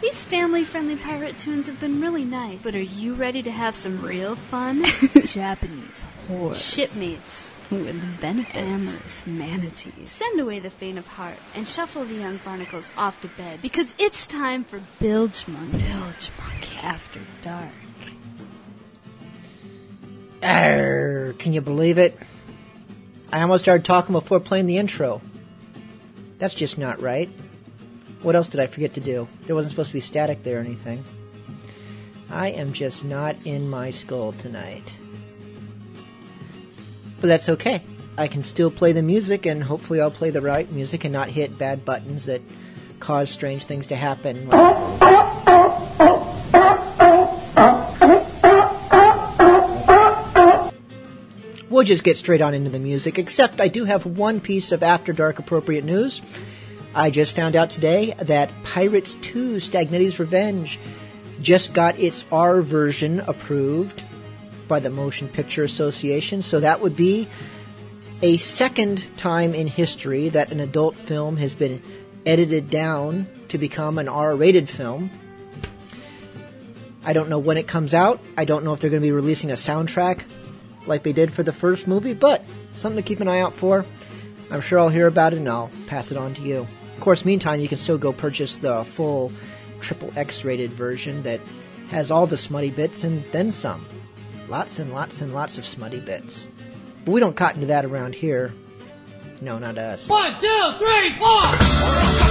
These family friendly pirate tunes have been really nice. But are you ready to have some real fun? Japanese horror. Shipmates. With benefits. Amorous manatees. Send away the faint of heart and shuffle the young barnacles off to bed because it's time for Bilgemunky. Bilge Monkey after dark. Arr, can you believe it? I almost started talking before playing the intro. That's just not right. What else did I forget to do? There wasn't supposed to be static there or anything. I am just not in my skull tonight. But that's okay. I can still play the music, and hopefully, I'll play the right music and not hit bad buttons that cause strange things to happen. We'll just get straight on into the music, except I do have one piece of After Dark appropriate news. I just found out today that Pirates 2 Stagnetti's Revenge just got its R version approved by the Motion Picture Association, so that would be a second time in history that an adult film has been edited down to become an R rated film. I don't know when it comes out. I don't know if they're going to be releasing a soundtrack like they did for the first movie, but something to keep an eye out for. I'm sure I'll hear about it and I'll pass it on to you. Of course, meantime, you can still go purchase the full triple X rated version that has all the smutty bits and then some. Lots and lots and lots of smutty bits. But we don't cotton to that around here. No, not us. One, two, three, four.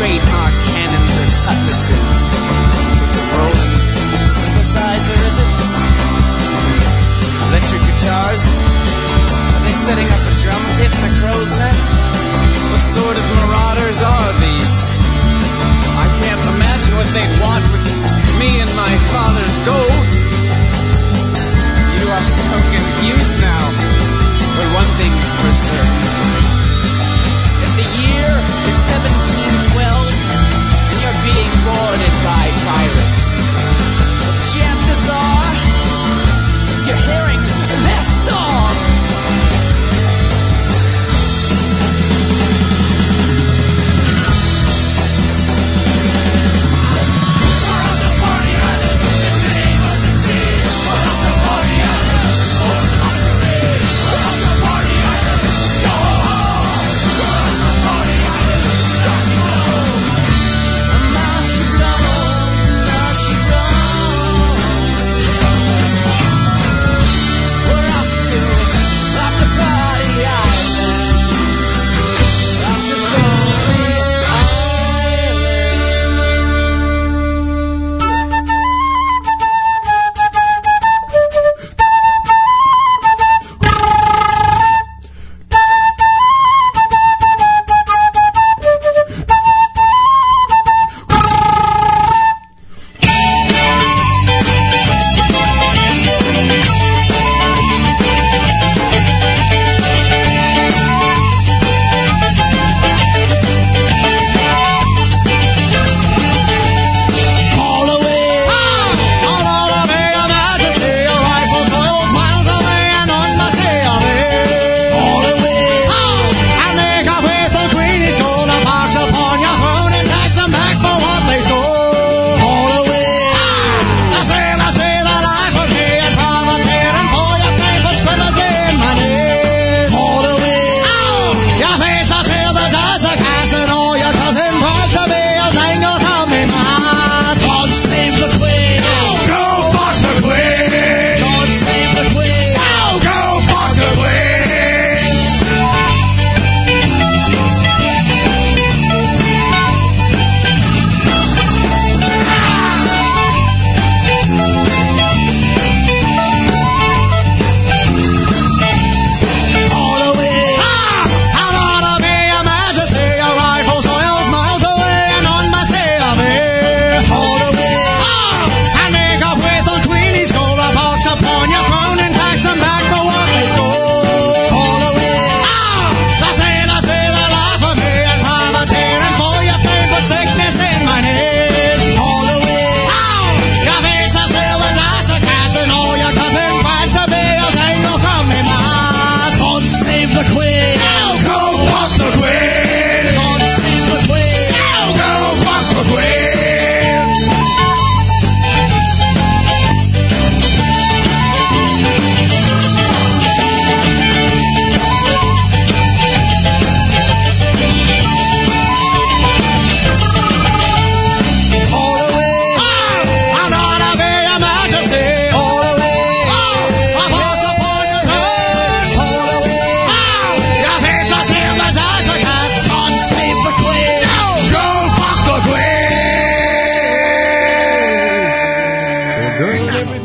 Cannons or cutlasses. Synthesizer, is it? Electric guitars? Are they setting up a drum pit in the crow's nest? What sort of marauders are these? I can't imagine what they'd want with me and my father's boarded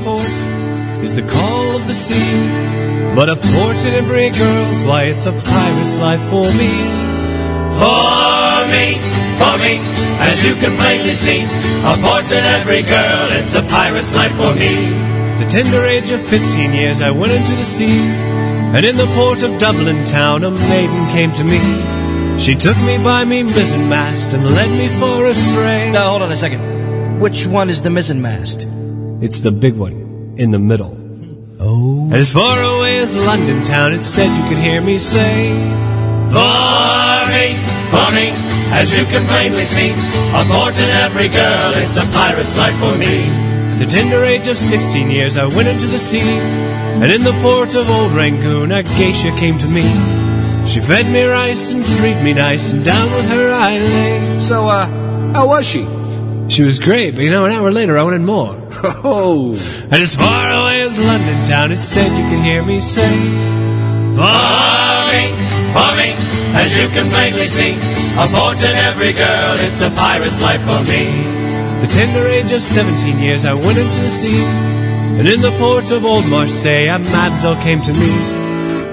port is the call of the sea. But a port in every girl's why it's a pirate's life for me. For me, for me, as you can plainly see, a port in every girl, it's a pirate's life for me. The tender age of fifteen years I went into the sea, and in the port of Dublin town a maiden came to me. She took me by me mizzenmast and led me for a stray. Now hold on a second. Which one is the mizzenmast? It's the big one in the middle. Oh. And as far away as London town, it said you could hear me say, For me, for me, as you can plainly see, a port in every girl, it's a pirate's life for me. At the tender age of sixteen years, I went into the sea, and in the port of old Rangoon, a geisha came to me. She fed me rice and treated me nice, and down with her I lay. So, uh, how was she? She was great, but you know, an hour later I wanted more. Oh. And as far away as London town, it said you can hear me say, For me, for me, as you can plainly see, a port in every girl, it's a pirate's life for me. The tender age of seventeen years, I went into the sea, and in the port of old Marseille, a mamselle came to me.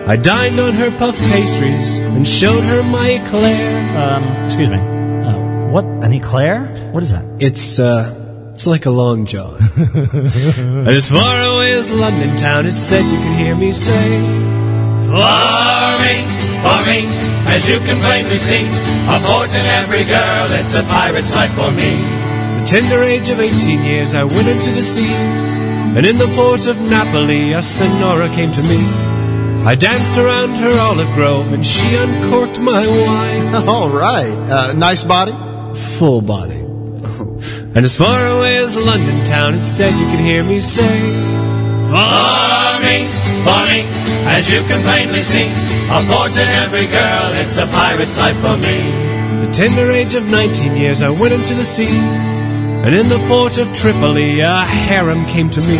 I dined on her puff pastries and showed her my eclair. Um, excuse me. Uh, what? An eclair? What is that? It's uh, it's like a long john. and as far away as London town, it said you could hear me say, for me, as you can plainly see, a port in every girl, it's a pirate's life for me. The tender age of eighteen years, I went into the sea, and in the port of Napoli, a senora came to me. I danced around her olive grove, and she uncorked my wine. All right. Uh, nice body? Full body. And as far away as London town, it said you could hear me say, For me, for me, as you can plainly see, a port in every girl, it's a pirate's life for me. The tender age of nineteen years, I went into the sea, and in the port of Tripoli, a harem came to me.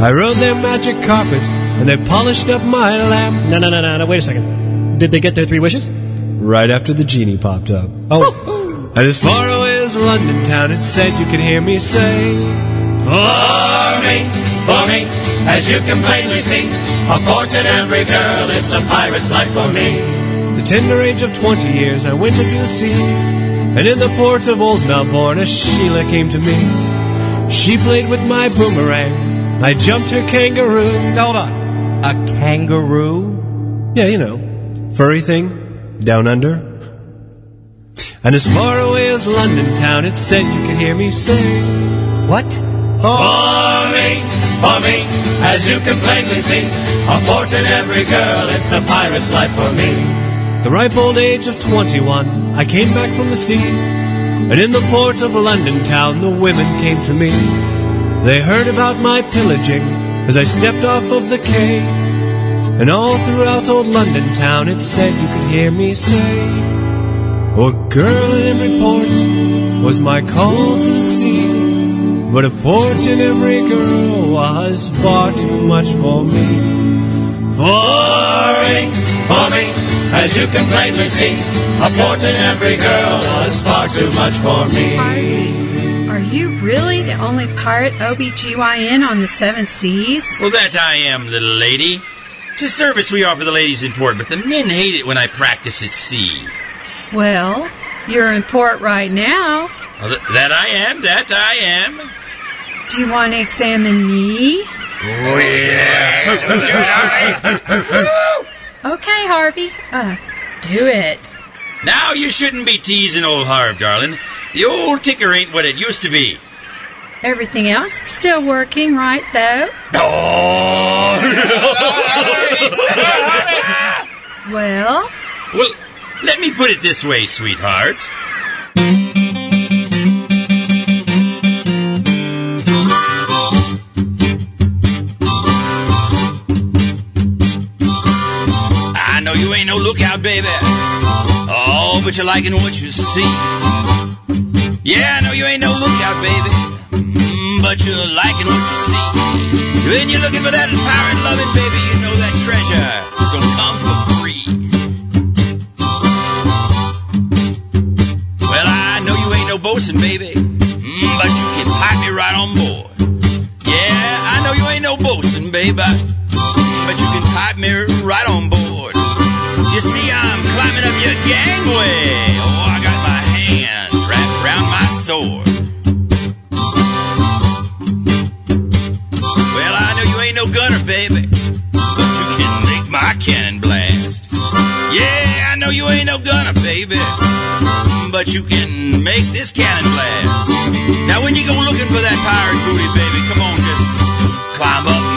I rode their magic carpet, and they polished up my lamp. No, no, no, no, no. Wait a second. Did they get their three wishes? Right after the genie popped up. Oh. And as far away as London town, it said you could hear me say, For me, for me, as you can plainly see, a port in every girl, it's a pirate's life for me. The tender age of twenty years, I went into the sea, and in the port of old Melbourne, a Sheila came to me. She played with my boomerang. I jumped her kangaroo. Hold on. A kangaroo? Yeah, you know, furry thing, down under. And as far away as London town, it said you could hear me say, What? For me, for me, as you can plainly see, a port in every girl, it's a pirate's life for me. The ripe old age of 21, I came back from the sea, and in the port of London town, the women came to me. They heard about my pillaging as I stepped off of the quay, and all throughout old London town, it said you could hear me say, Oh, girl in every port was my call to the sea. But a port in every girl was far too much for me. For me, for me, as you can plainly see, a port in every girl was far too much for me. Are you really the only pirate OBGYN on the seven seas? Well, that I am, little lady. It's a service we offer the ladies in port, but the men hate it when I practice at sea. Well, you're in port right now. Well, th- that I am, that I am. Do you want to examine me? Oh, yeah. Okay, Harvey. Uh, do it. now you shouldn't be teasing old Harv, darling. The old ticker ain't what it used to be. Everything else is still working, right, though? Oh! Well, Well, let me put it this way, sweetheart. I know you ain't no lookout, baby. Oh, but you're liking what you see. Yeah, I know you ain't no lookout, baby. Mm, but you're liking what you see. When you're looking for that pirate loving, baby, you know that treasure gonna come for free. ocean, baby. Mm, but you can pipe me right on board. Yeah, I know you ain't no bosun, baby. But you can pipe me right on board. You see, I'm climbing up your gangway. Oh, I got my hand wrapped around my sword. but you can make this cannon blast. Now when you go looking for that pirate booty, baby, come on, just climb up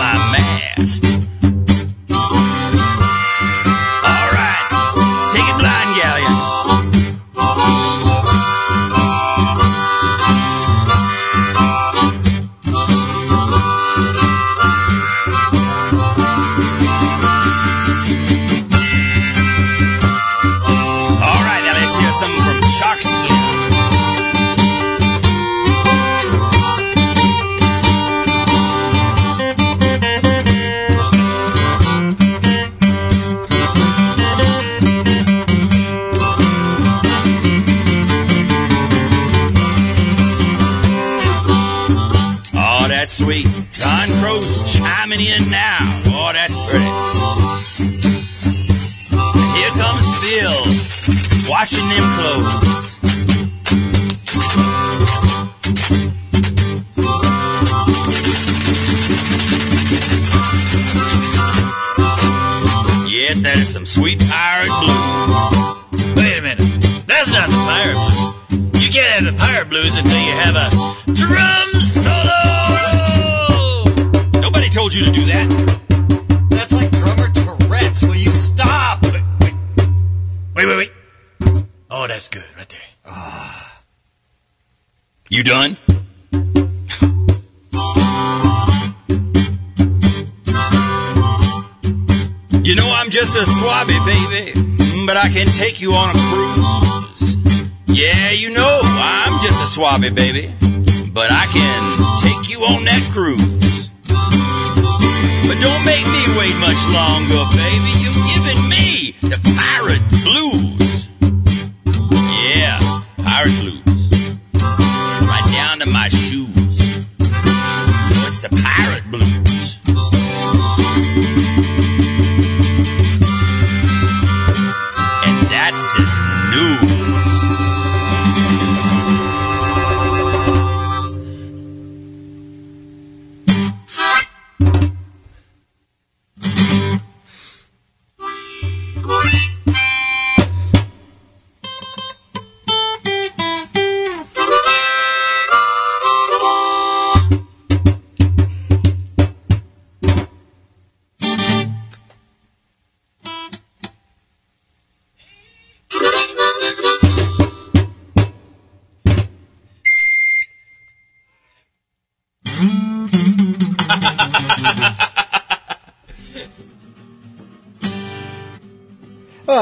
me, baby.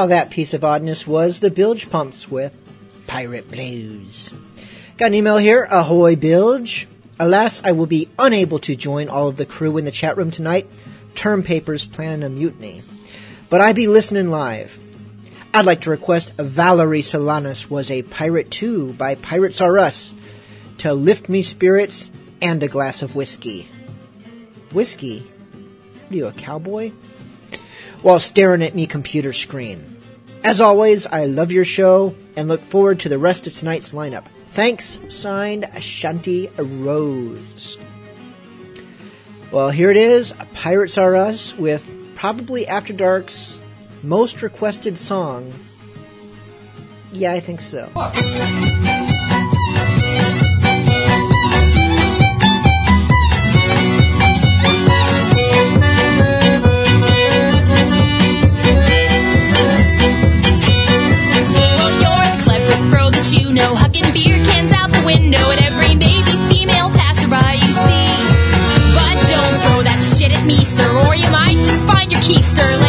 that piece of oddness was the bilge pumps with Pirate Blues. Got an email here. Ahoy, bilge. Alas, I will be unable to join all of the crew in the chat room tonight. Term papers planning a mutiny. But I be listening live. I'd like to request Valerie Solanas was a pirate too by Pirates R Us to lift me spirits and a glass of whiskey. Whiskey? Are you, a cowboy? While staring at me computer screen. As always, I love your show and look forward to the rest of tonight's lineup. Thanks, signed Ashanti Rose. Well, here it is Pirates R Us with probably After Dark's most requested song. Yeah, I think so. Keith Sterling.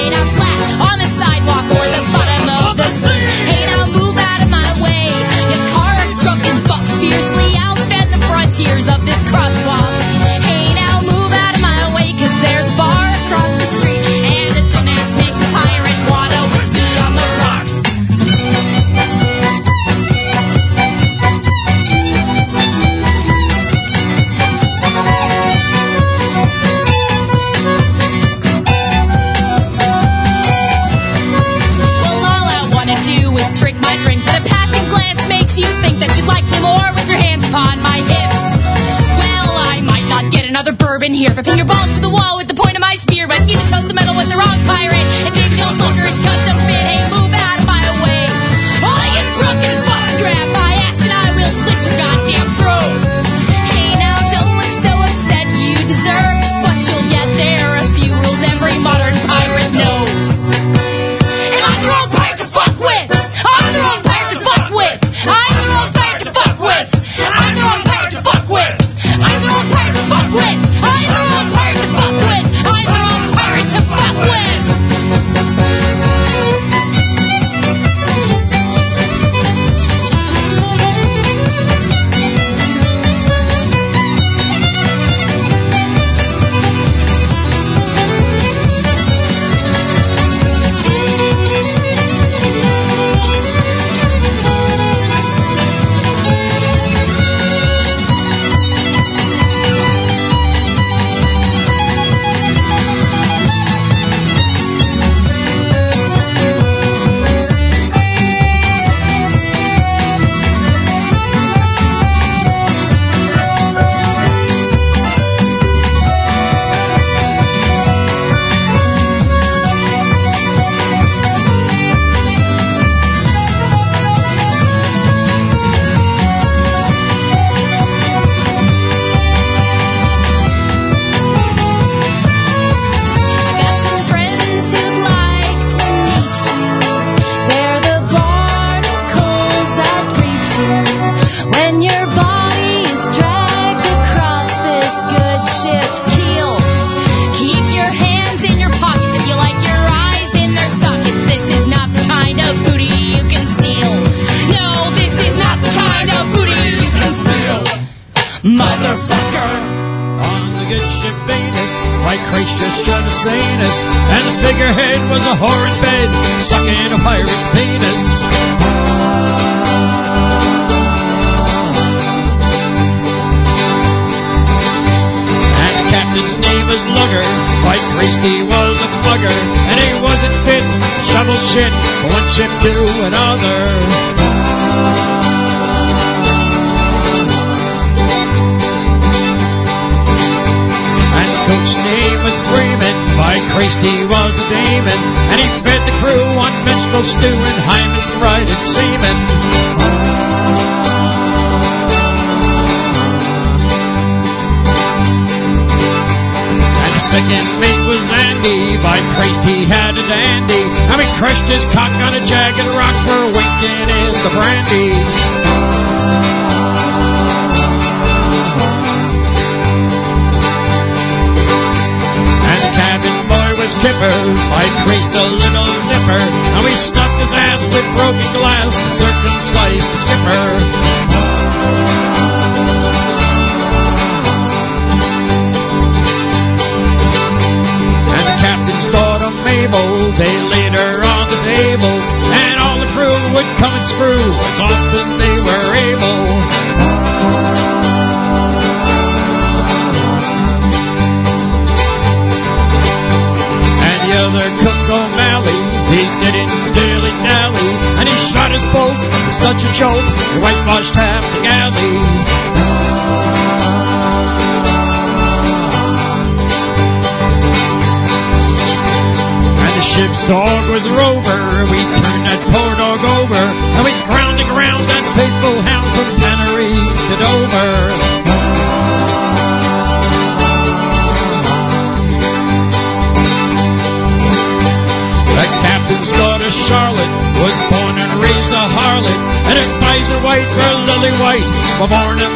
But born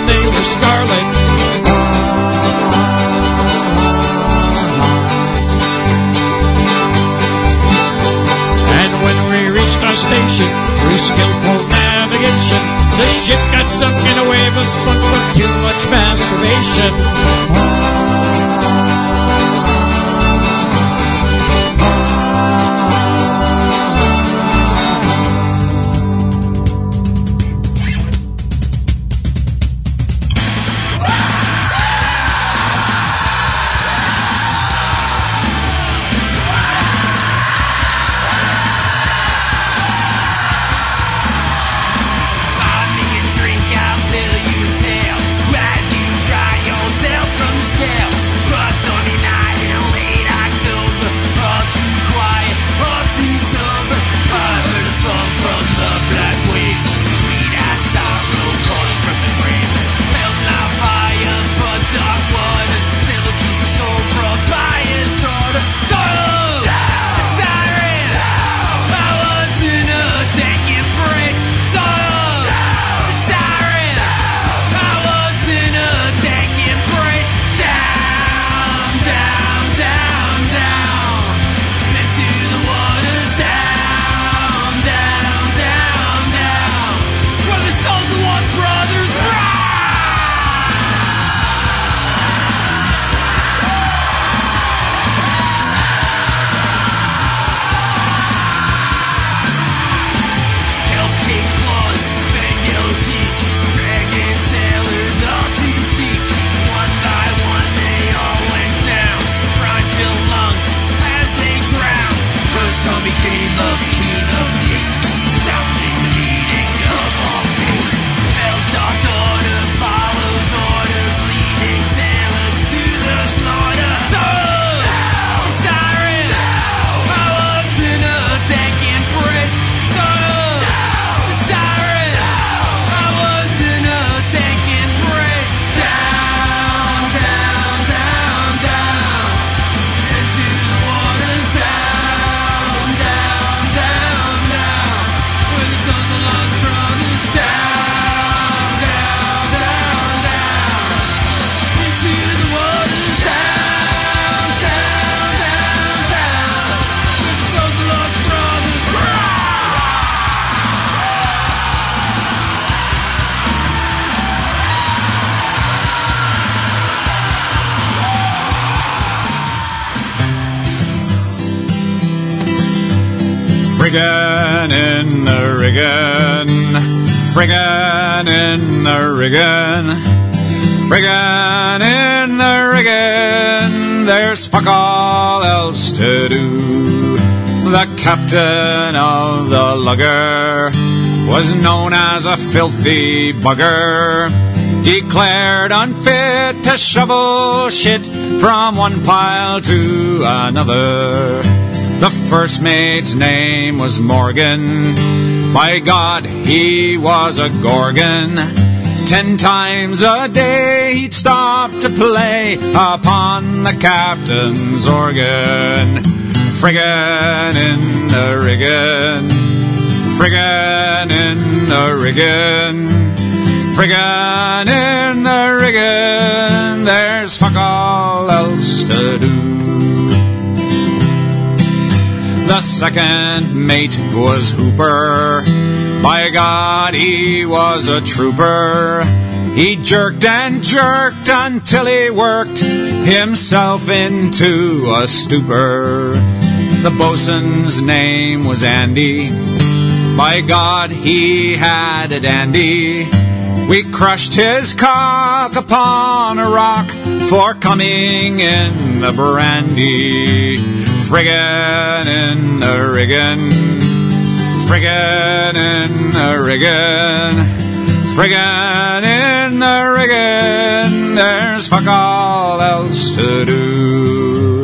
Friggin' in the riggin', friggin' in the riggin', friggin' in the riggin'. There's fuck all else to do. The captain of the lugger was known as a filthy bugger. Declared unfit to shovel shit from one pile to another. The first mate's name was Morgan. By God, he was a gorgon. Ten times a day he'd stop to play upon the captain's organ. Friggin' in the riggin', friggin' in the riggin', friggin' in the riggin'. There's fuck all else to do. The second mate was Hooper. By God, he was a trooper. He jerked and jerked until he worked himself into a stupor. The bosun's name was Andy. By God, he had a dandy. We crushed his cock upon a rock for coming in the brandy. Friggin' in the riggin', friggin' in the riggin', friggin' in the riggin'. There's fuck all else to do.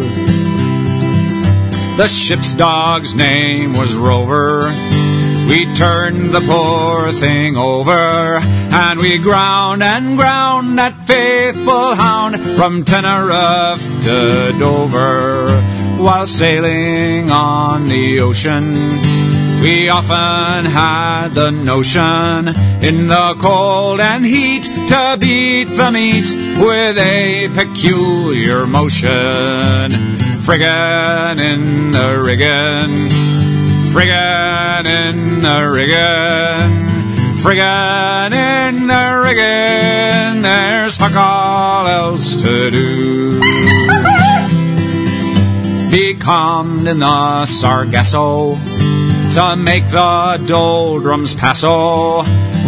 The ship's dog's name was Rover. We turned the poor thing over, and we ground and ground that faithful hound from Tenerife to Dover. While sailing on the ocean, we often had the notion in the cold and heat to beat the meat with a peculiar motion. Friggin' in the riggin', friggin' in the riggin', friggin' in the riggin'. There's fuck all else to do. Becalmed in the Sargasso to make the doldrums passo.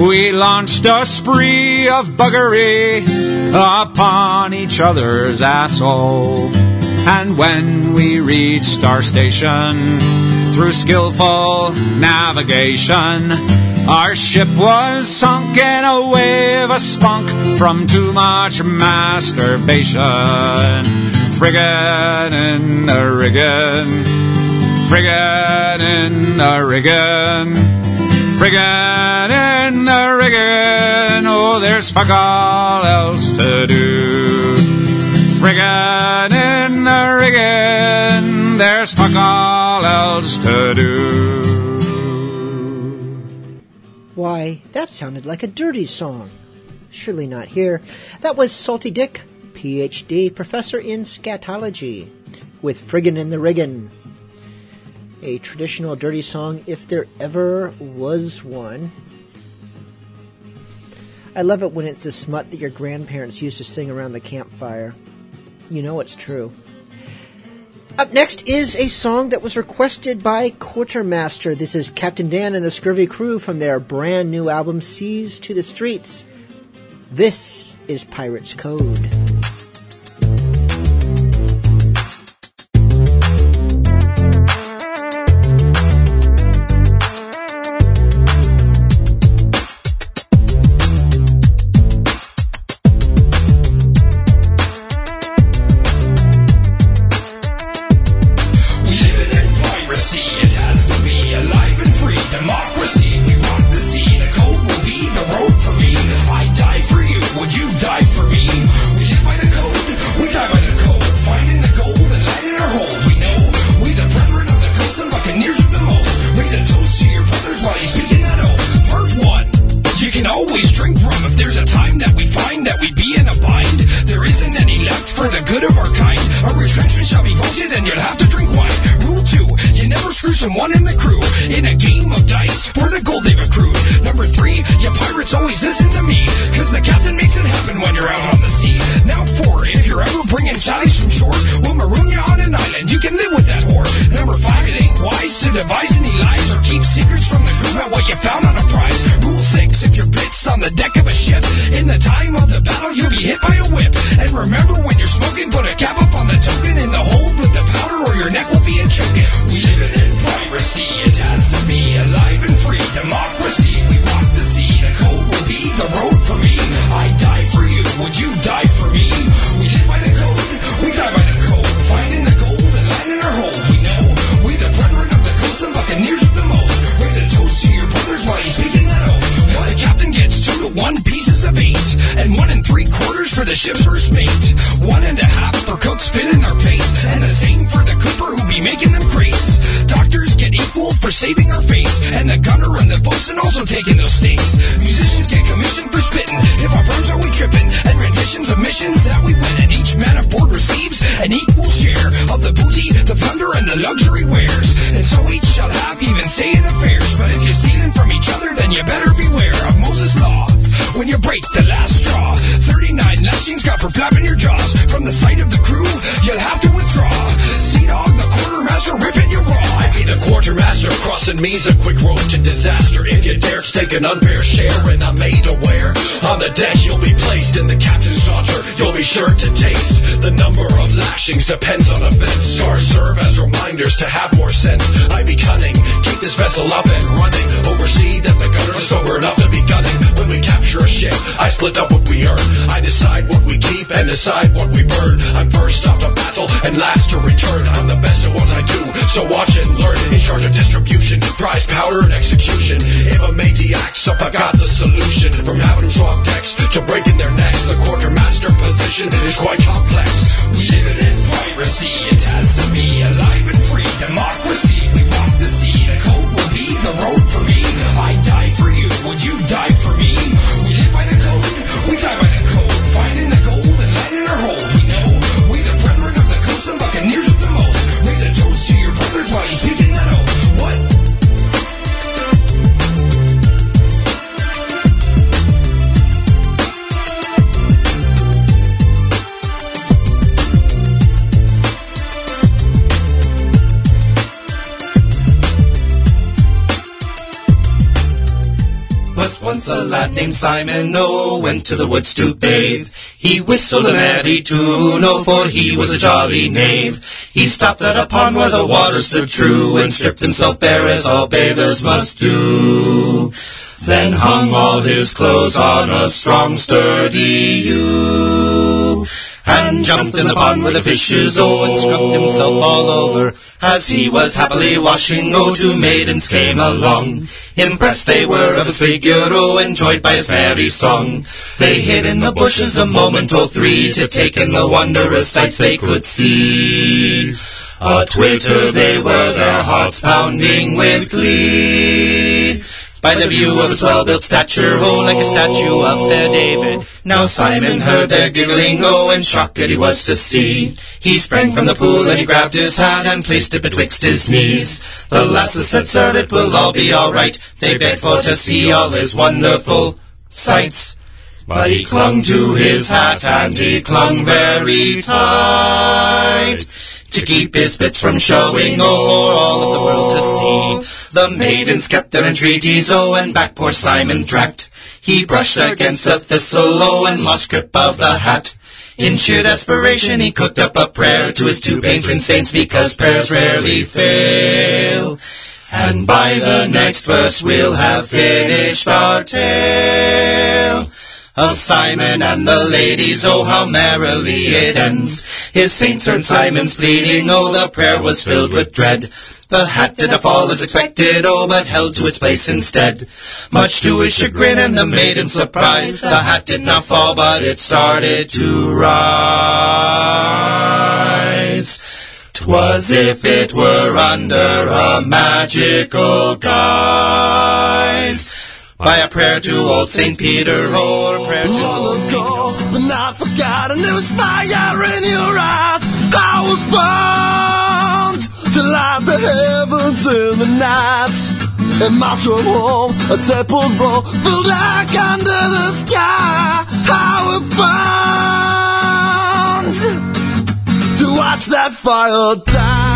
We launched a spree of buggery upon each other's asshole. And when we reached our station, through skillful navigation, our ship was sunk in a wave of spunk from too much masturbation. Friggin' in the riggin', friggin' in the riggin', friggin' in the riggin'. Oh, there's fuck all else to do. Friggin' in the riggin', there's fuck all else to do. Why, that sounded like a dirty song. Surely not here. That was Salty Dick, PhD, professor in scatology, with Friggin' in the Riggin'. A traditional dirty song, if there ever was one. I love it when it's the smut that your grandparents used to sing around the campfire. You know it's true. Up next is a song that was requested by Quartermaster. This is Captain Dan and the Scurvy Crew from their brand new album Seas to the Streets. This is Pirate's Code. For saving our face, and the gunner and the bosun also taking those stakes. Musicians get commissioned for spitting. Hip hop rhymes are we tripping, and renditions of missions that we win, and each man aboard receives an equal share of the booty, the plunder, and the luxury wares. And so each shall have even say in affairs. But if you're stealing from each other, then you better beware of Moses' law. When you break the last straw, 39 lashings got for flapping your jaws. From the sight of the crew, you'll have to crossing me's a quick road to disaster. If you dare to take an unfair share, and I'm made aware. On the deck, you'll be placed in the captain's saucer. You'll be sure to taste. The number of lashings depends on events. Stars serve as reminders to have more sense. I be cunning, keep this vessel up and running. Oversee that the gunners are sober enough to be gunning. We capture a ship, I split up what we earn. I decide what we keep and decide what we burn. I'm first off to battle and last to return. I'm the best at what I do, so watch and learn. In charge of distribution, prize powder and execution. If a matey acts up, I got the solution. From having them swap decks to breaking their necks, the quartermaster position is quite complex. We live in piracy. It has to be alive and free. Democracy. We rock the sea. The code will be the road for me. I die for you. Would you die a lad named Simon, oh, went to the woods to bathe. He whistled a merry tune, oh, for he was a jolly knave. He stopped at a pond where the water stood true, and stripped himself bare as all bathers must do. Then hung all his clothes on a strong sturdy yew. And jumped in the pond where the fishes, oh, and scrubbed himself all over. As he was happily washing, oh, two maidens came along. Impressed they were of his figure, oh, enjoyed by his merry song. They hid in the bushes a moment or three to take in the wondrous sights they could see. A twitter they were, their hearts pounding with glee. By the view of his well-built stature, oh, like a statue of fair David. Now Simon heard their giggling, oh, and shocked he was to see. He sprang from the pool and he grabbed his hat and placed it betwixt his knees. The lasses said, sir, it will all be all right. They begged for to see all his wonderful sights. But he clung to his hat and he clung very tight to keep his bits from showing, o'er all of the world to see. The maidens kept their entreaties, oh, and back poor Simon dragged. He brushed against a thistle, oh, and lost grip of the hat. In sheer desperation, he cooked up a prayer to his two patron saints, because prayers rarely fail. And by the next verse, we'll have finished our tale of Simon and the ladies, oh how merrily it ends. His saints heard Simon's pleading, oh the prayer was filled with dread. The hat did not fall as expected, oh, but held to its place instead. Much to his chagrin and the maiden's surprise, the hat did not fall, but it started to rise. 'Twas if it were under a magical guise. By a prayer to old Saint Peter, or a prayer to old Saint but not forgotten. There was fire in your eyes. How it burns to light the heavens in the night. In my short home, a temple roll filled like under the sky. How it burns to watch that fire die.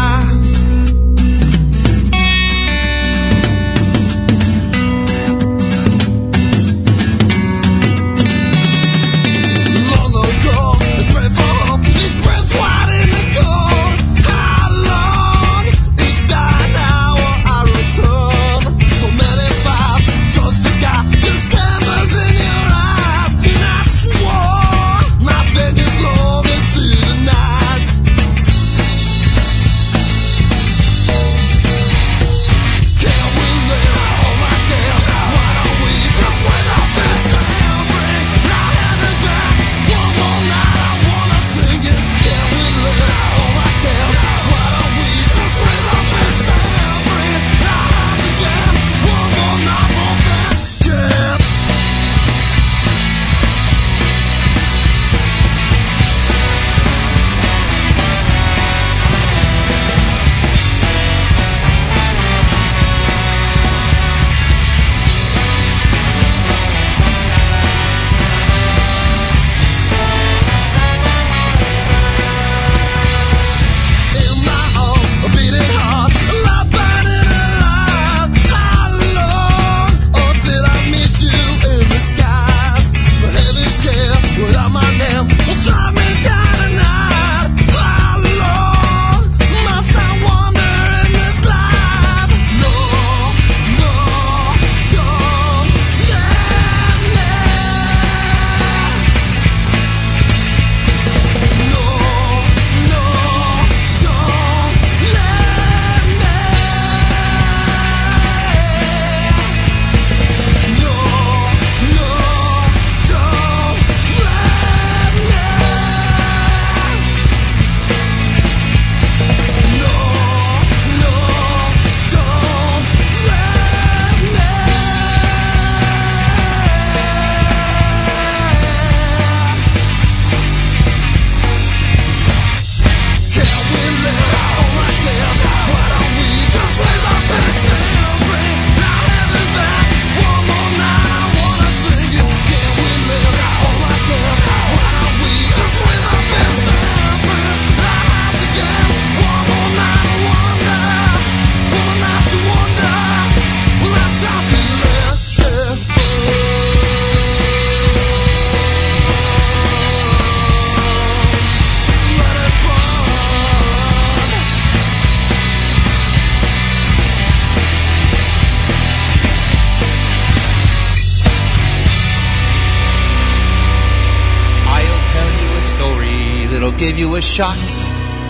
Give you a shock.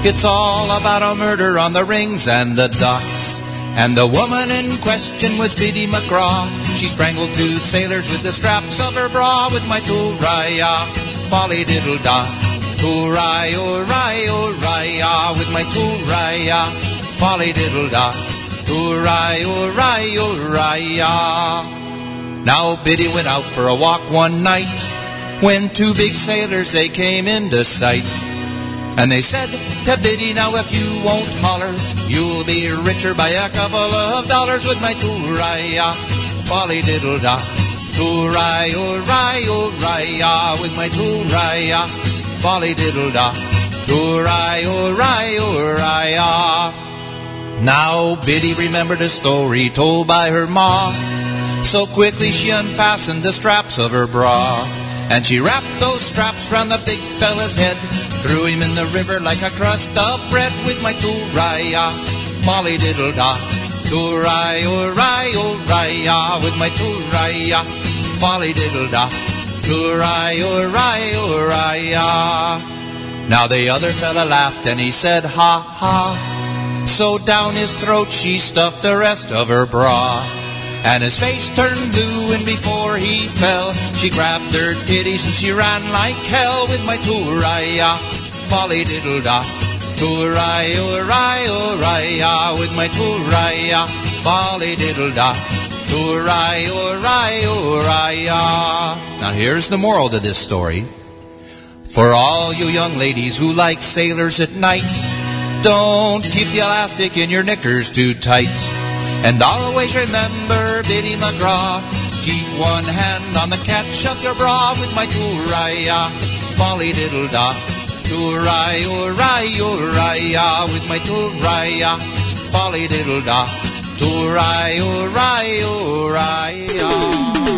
It's all about a murder on the rings and the docks. And the woman in question was Biddy McGraw. She strangled two sailors with the straps of her bra with my tooraya, folly diddle da. Toorai, oorai, ooraya, with my tooraya, folly diddle da. Toorai, oorai, ooraya. Now Biddy went out for a walk one night when two big sailors they came into sight. And they said to Biddy, now if you won't holler, you'll be richer by a couple of dollars with my tooraya, folly diddle da. Toorai, oorai, ooraya, with my tooraya, folly diddle da. Toorai, oorai, ooraya. Now Biddy remembered a story told by her ma. So quickly she unfastened the straps of her bra. And she wrapped those straps round the big fella's head. Threw him in the river like a crust of bread with my tooraya, molly diddle da. Toorai, oorai, ooraya, with my tooraya, molly diddle da. Toorai, oorai, ooraya. Now the other fella laughed and he said, ha ha. So down his throat she stuffed the rest of her bra. And his face turned blue, and before he fell, she grabbed her titties and she ran like hell with my tooraya, folly diddle da. Toorai, oorai, ooraya, with my tooraya, folly diddle da. Toorai, oorai, ooraya. Now here's the moral to this story. For all you young ladies who like sailors at night, don't keep the elastic in your knickers too tight. And always remember Biddy McGraw. Keep one hand on the catch of your bra with my tooraya, folly diddle da. Toorai, oorai, ooraya, with my tooraya, folly diddle da. Toorai, oorai, ooraya.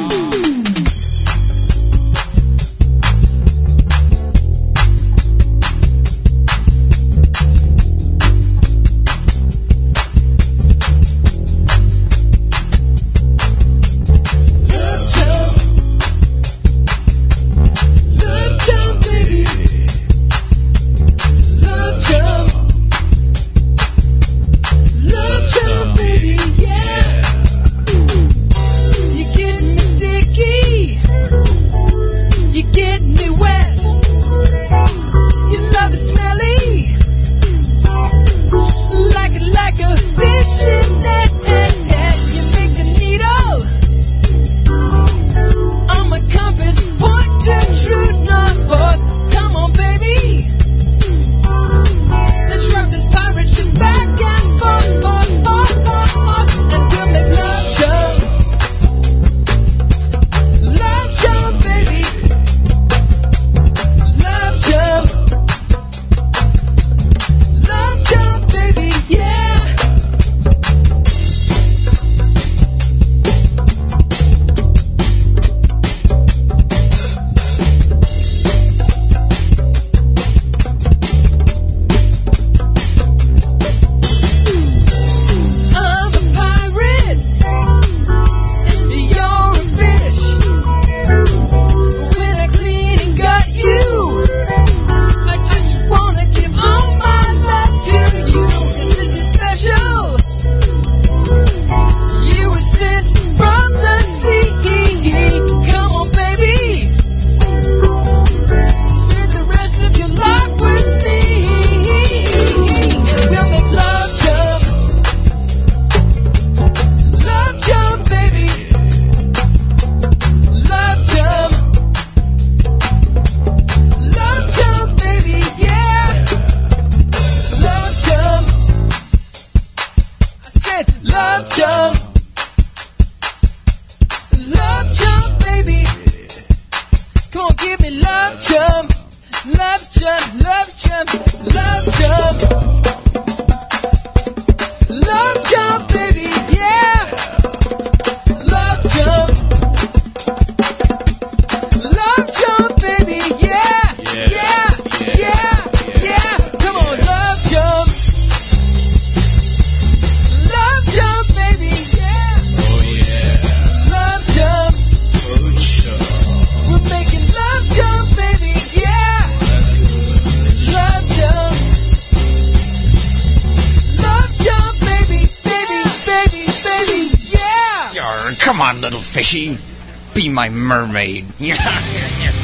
Love jump, baby. Come on, give me love jump. Love jump, love jump, love jump. Love jump, baby, fishy. Be my mermaid.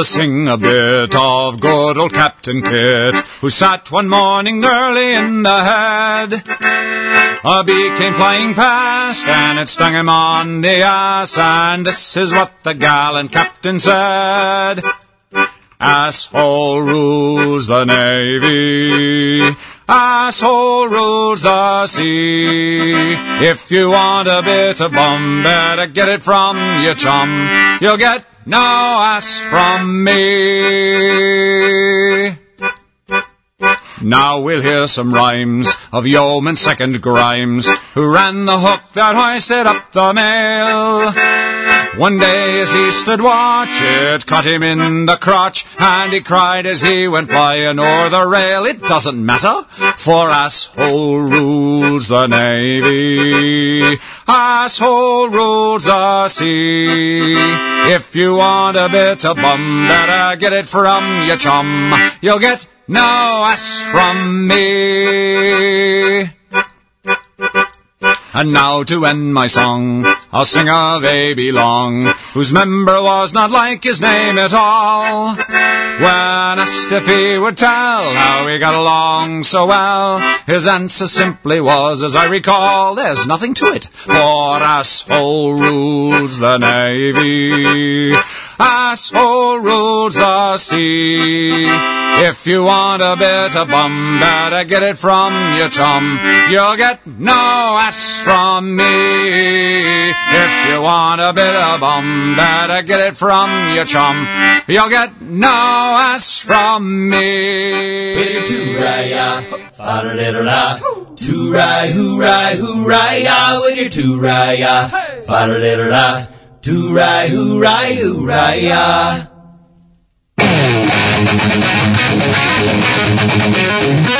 Us sing a bit of good old Captain Kit, who sat one morning early in the head. A bee came flying past, and it stung him on the ass, and this is what the gallant captain said. Asshole rules the navy. Asshole rules the sea. If you want a bit of bum, better get it from your chum. You'll get no ass from me. Now we'll hear some rhymes of Yeoman Second Grimes, who ran the hook that hoisted up the mail. One day as he stood watch, it caught him in the crotch, and he cried as he went flying o'er the rail. It doesn't matter, for asshole rules the navy. Asshole rules the sea. If you want a bit of bum, better get it from your chum. You'll get no ass from me. And now to end my song, I'll sing of A.B. Long, whose member was not like his name at all. When asked if he would tell how he got along so well, his answer simply was, as I recall, there's nothing to it, for asshole rules the navy. Asshole rules the sea. If you want a bit of bum, better get it from your chum. You'll get no ass from me. If you want a bit of bum, better get it from your chum. You'll get no ass from me. With your two-rye-ya, fa-da-da-da-da. Two-rye, hoo-rye, hoo-rye-ya. With your two-rye-ya, fa-da-da-da-da. Two-rye, hoo-rye,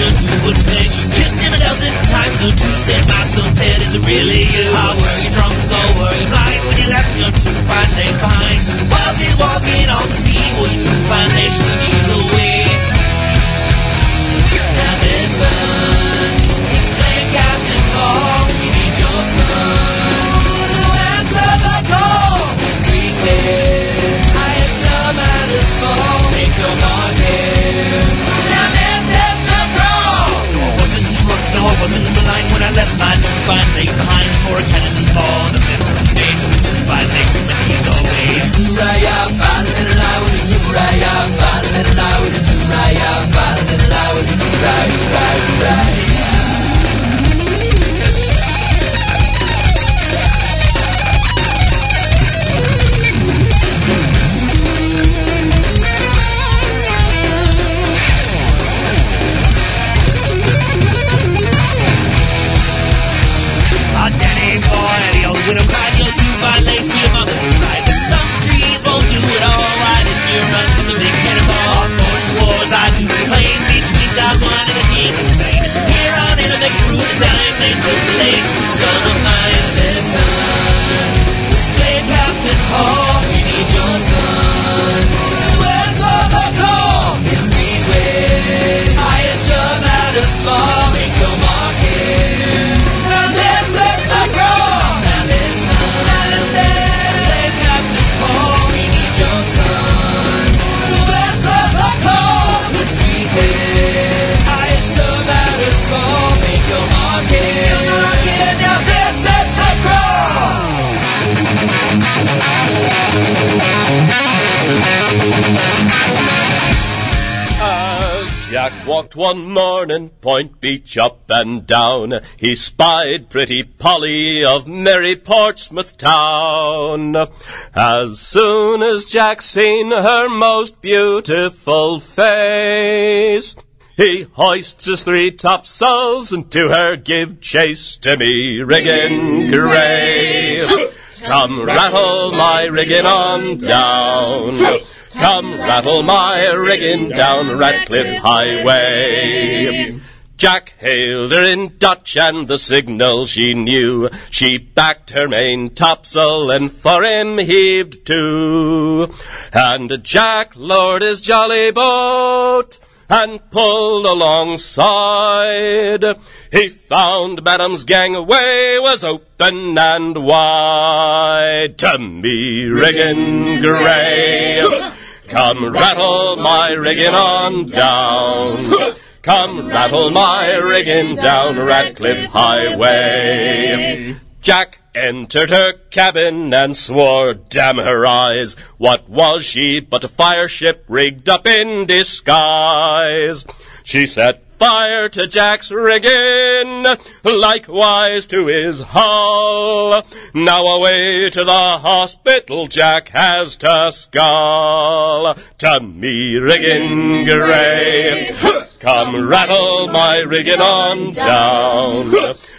the place where two would. Kissed him a dozen times or two. Said my son Ted, is it really you? How were you drunk or were you blind when you left your two fine legs behind? Was he walking on the sea? Were you two fine legs when he's away? Now listen, explain Captain Paul, we need your son the I assure man is small. was in the when I left my two fine legs behind for a cannonball in the middle of the day two fine legs and he's away. Two-raya, fine little eye with a two-raya, fine little eye with a two-raya, fine little eye with a two-raya, raya, raya. Point Beach up and down. He spied pretty Polly of merry Portsmouth town. As soon as Jack seen her most beautiful face, he hoists his three topsails and to her give chase to me rigging grey. Come rattle my rigging on down. Come rattle my rigging down Ratcliffe Highway. Jack hailed her in Dutch and the signal she knew. She backed her main topsail and for him heaved to. And Jack lowered his jolly boat and pulled alongside. He found Madam's gangway was open and wide. To me rigging grey. Come rattle my rigging on down. Come rattle my rigging down Ratcliffe Highway. Jack entered her cabin and swore, damn her eyes, what was she but a fire ship rigged up in disguise? She set fire to Jack's rigging, likewise to his hull. Now away to the hospital Jack has to scull. To me rigging grey, come rattle my rigging on down.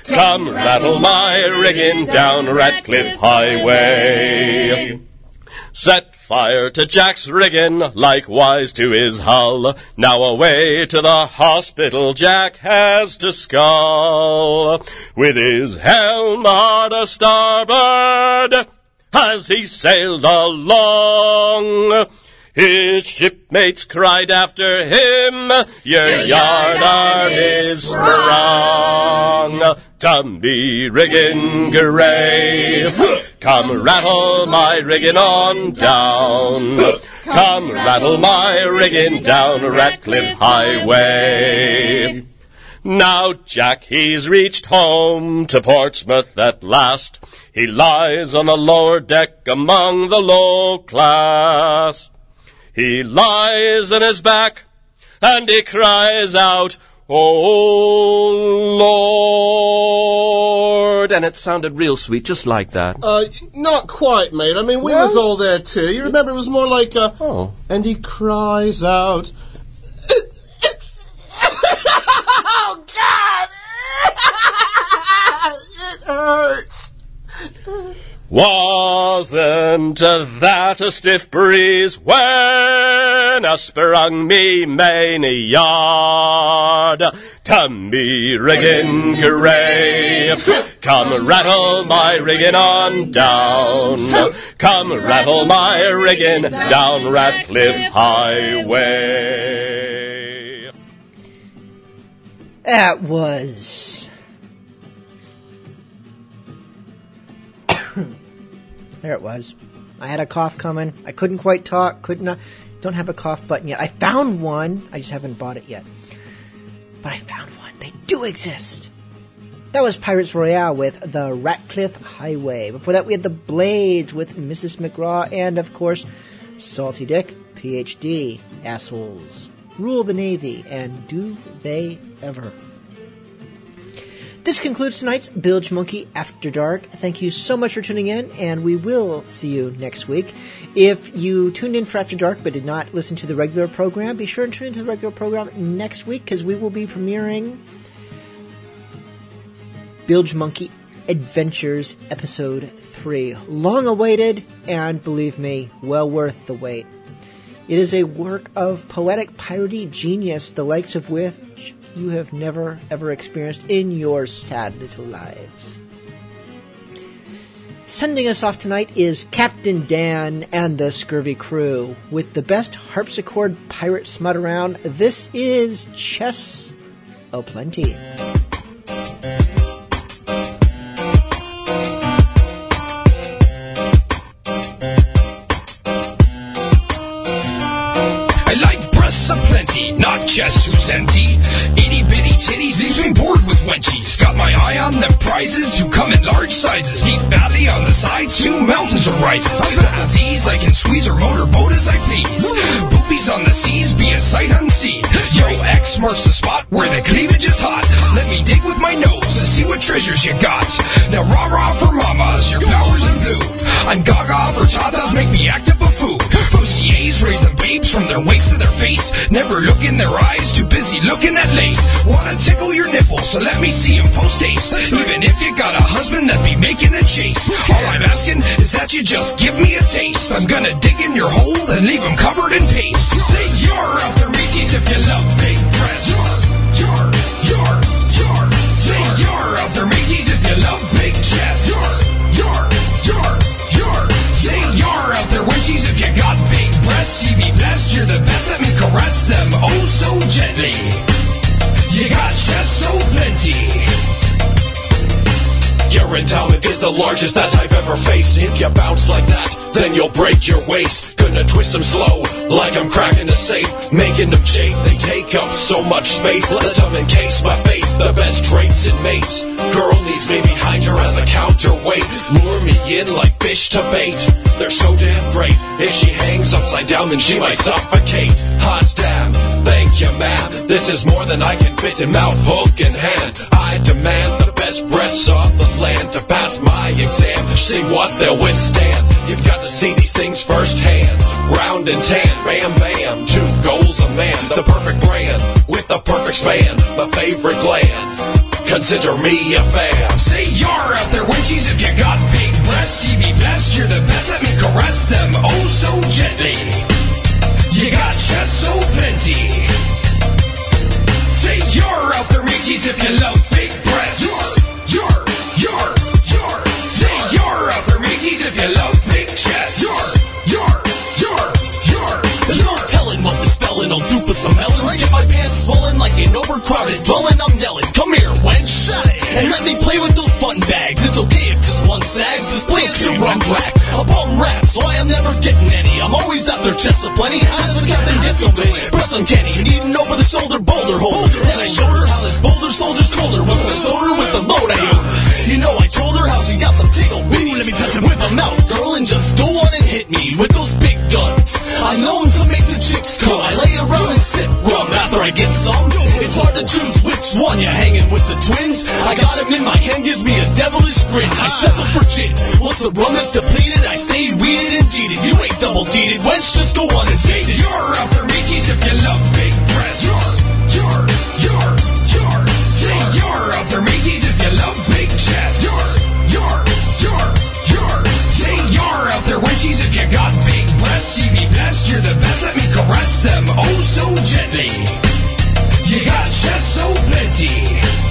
Come rattle my rigging down Ratcliffe Highway. Set fire to Jack's rigging, likewise to his hull. Now away to the hospital Jack has to scull. With his helm hard a starboard, as he sailed along. His shipmates cried after him, Your yard arm is sprung. To me rigging grey, come rattle my rigging on down. Come rattle my rigging down Ratcliffe Highway. Now Jack he's reached home to Portsmouth at last. He lies on the lower deck among the low class. He lies on his back and he cries out, Oh Lord! And it sounded real sweet, just like that. Uh, not quite, mate. I mean, we was all there too. You remember it was more like a. Oh. And he cries out. oh God! it hurts. Wasn't that a stiff breeze when a sprung me main yard? To me rigging grey, come rattle my rigging on down. Come rattle my rigging down Ratcliffe Highway. That was. There it was. I had a cough coming. I couldn't quite talk. Could not. Uh, don't have a cough button yet. I found one. I just haven't bought it yet. But I found one. They do exist. That was Pirates Royale with the Ratcliffe Highway. Before that, we had the Blades with Mrs. McGraw, and of course, Salty Dick, PhD, assholes, rule the Navy, and do they ever? This concludes tonight's Bilgemunky After Dark. Thank you so much for tuning in, and we will see you next week. If you tuned in for After Dark but did not listen to the regular program, be sure and tune into the regular program next week because we will be premiering Bilgemunky Adventures Episode 3. Long awaited, and believe me, well worth the wait. It is a work of poetic piratey genius, the likes of which you have never ever experienced in your sad little lives. Sending us off tonight is Captain Dan and the Scurvy Crew. With the best harpsichord pirate smut around, this is Chests O'Plenty. I not who's empty. Itty bitty titties leaves me bored with wenchies. Got my eye on them prizes who come in large sizes. Deep valley on the sides, two mountains or rises. I've got disease, I can squeeze or motor boat as I please. Boobies on the seas, be a sight unseen. Yo, ex marks the spot where the cleavage is hot. Let me dig with my nose and see what treasures you got. Now rah rah for mamas, your flowers in blue. I'm gaga for tatas, make me act a fool. Raising babes from their waist to their face. Never look in their eyes, too busy looking at lace. Wanna tickle your nipples, so let me see see 'em post haste. Even if you got a husband that be making a chase. All I'm asking is that you just give me a taste. I'm gonna dig in your hole and leave 'em covered in paste. Say you're up there, meaties, if you love big breasts. You're, you're, you're, you're. Say you're up there, mateys, if you love big. You be blessed, you're the best. Let me caress them oh so gently. You got chests so plenty. Your endowment is the largest that I've ever faced. If you bounce like that, then you'll break your waist. Gonna twist them slow, like I'm cracking a safe. Making them chafe, they take up so much space. Let them encase my face, the best traits and mates. Girl needs me behind her as a counterweight. Lure me in like fish to bait. They're so damn great. If she hangs upside down, then she might suffocate. Hot damn, thank you, ma'am. This is more than I can fit in mouth, hook, and hand. I demand the best breasts of the land to pass my exam. See what they'll withstand. You've got to see these things firsthand. Round and tan, bam bam. Two goals a man, the perfect brand with the perfect span. My favorite gland. Consider me a fan. Say you're out there, wenchies, if you got big breasts. You be blessed, you're the best. Let me caress them oh so gently. You got chests so plenty. Say you're out there, mateys, if you love big breasts. You're, mateys, if you love big chests. You're, you're, you're, you're. There's no telling what the spelling will do for some melons. Get my pants swollen like an overcrowded dwelling. I'm yelling, come here, wench. And let me play with those fun bags. It's okay if just one sags. This place is a rum rack. A bum rap, so I am never getting any. I'm always after chests of plenty. Does the captain get so many? Press uncanny, need an over the shoulder boulder holder. Then I showed her how this boulder her soldiers cold her a soda with the lowdown. You know I told her how she got some tickle beans. Let me touch him. Whip him out, girl, and just go on and hit me with those big guns. I know him to make the chicks come. I lay around and sip rum after I get some. It's hard to choose which one. You're hanging with the twins. I got him in my hand, gives me a devilish grin. I settle for gin. Once the rum is depleted, I stay weeded and deeded. You ain't double deeded, wench. Just go on and say it. You're up for me, if you love big breasts. You're see me blessed. You're the best, let me caress them oh so gently. You got chest so plenty.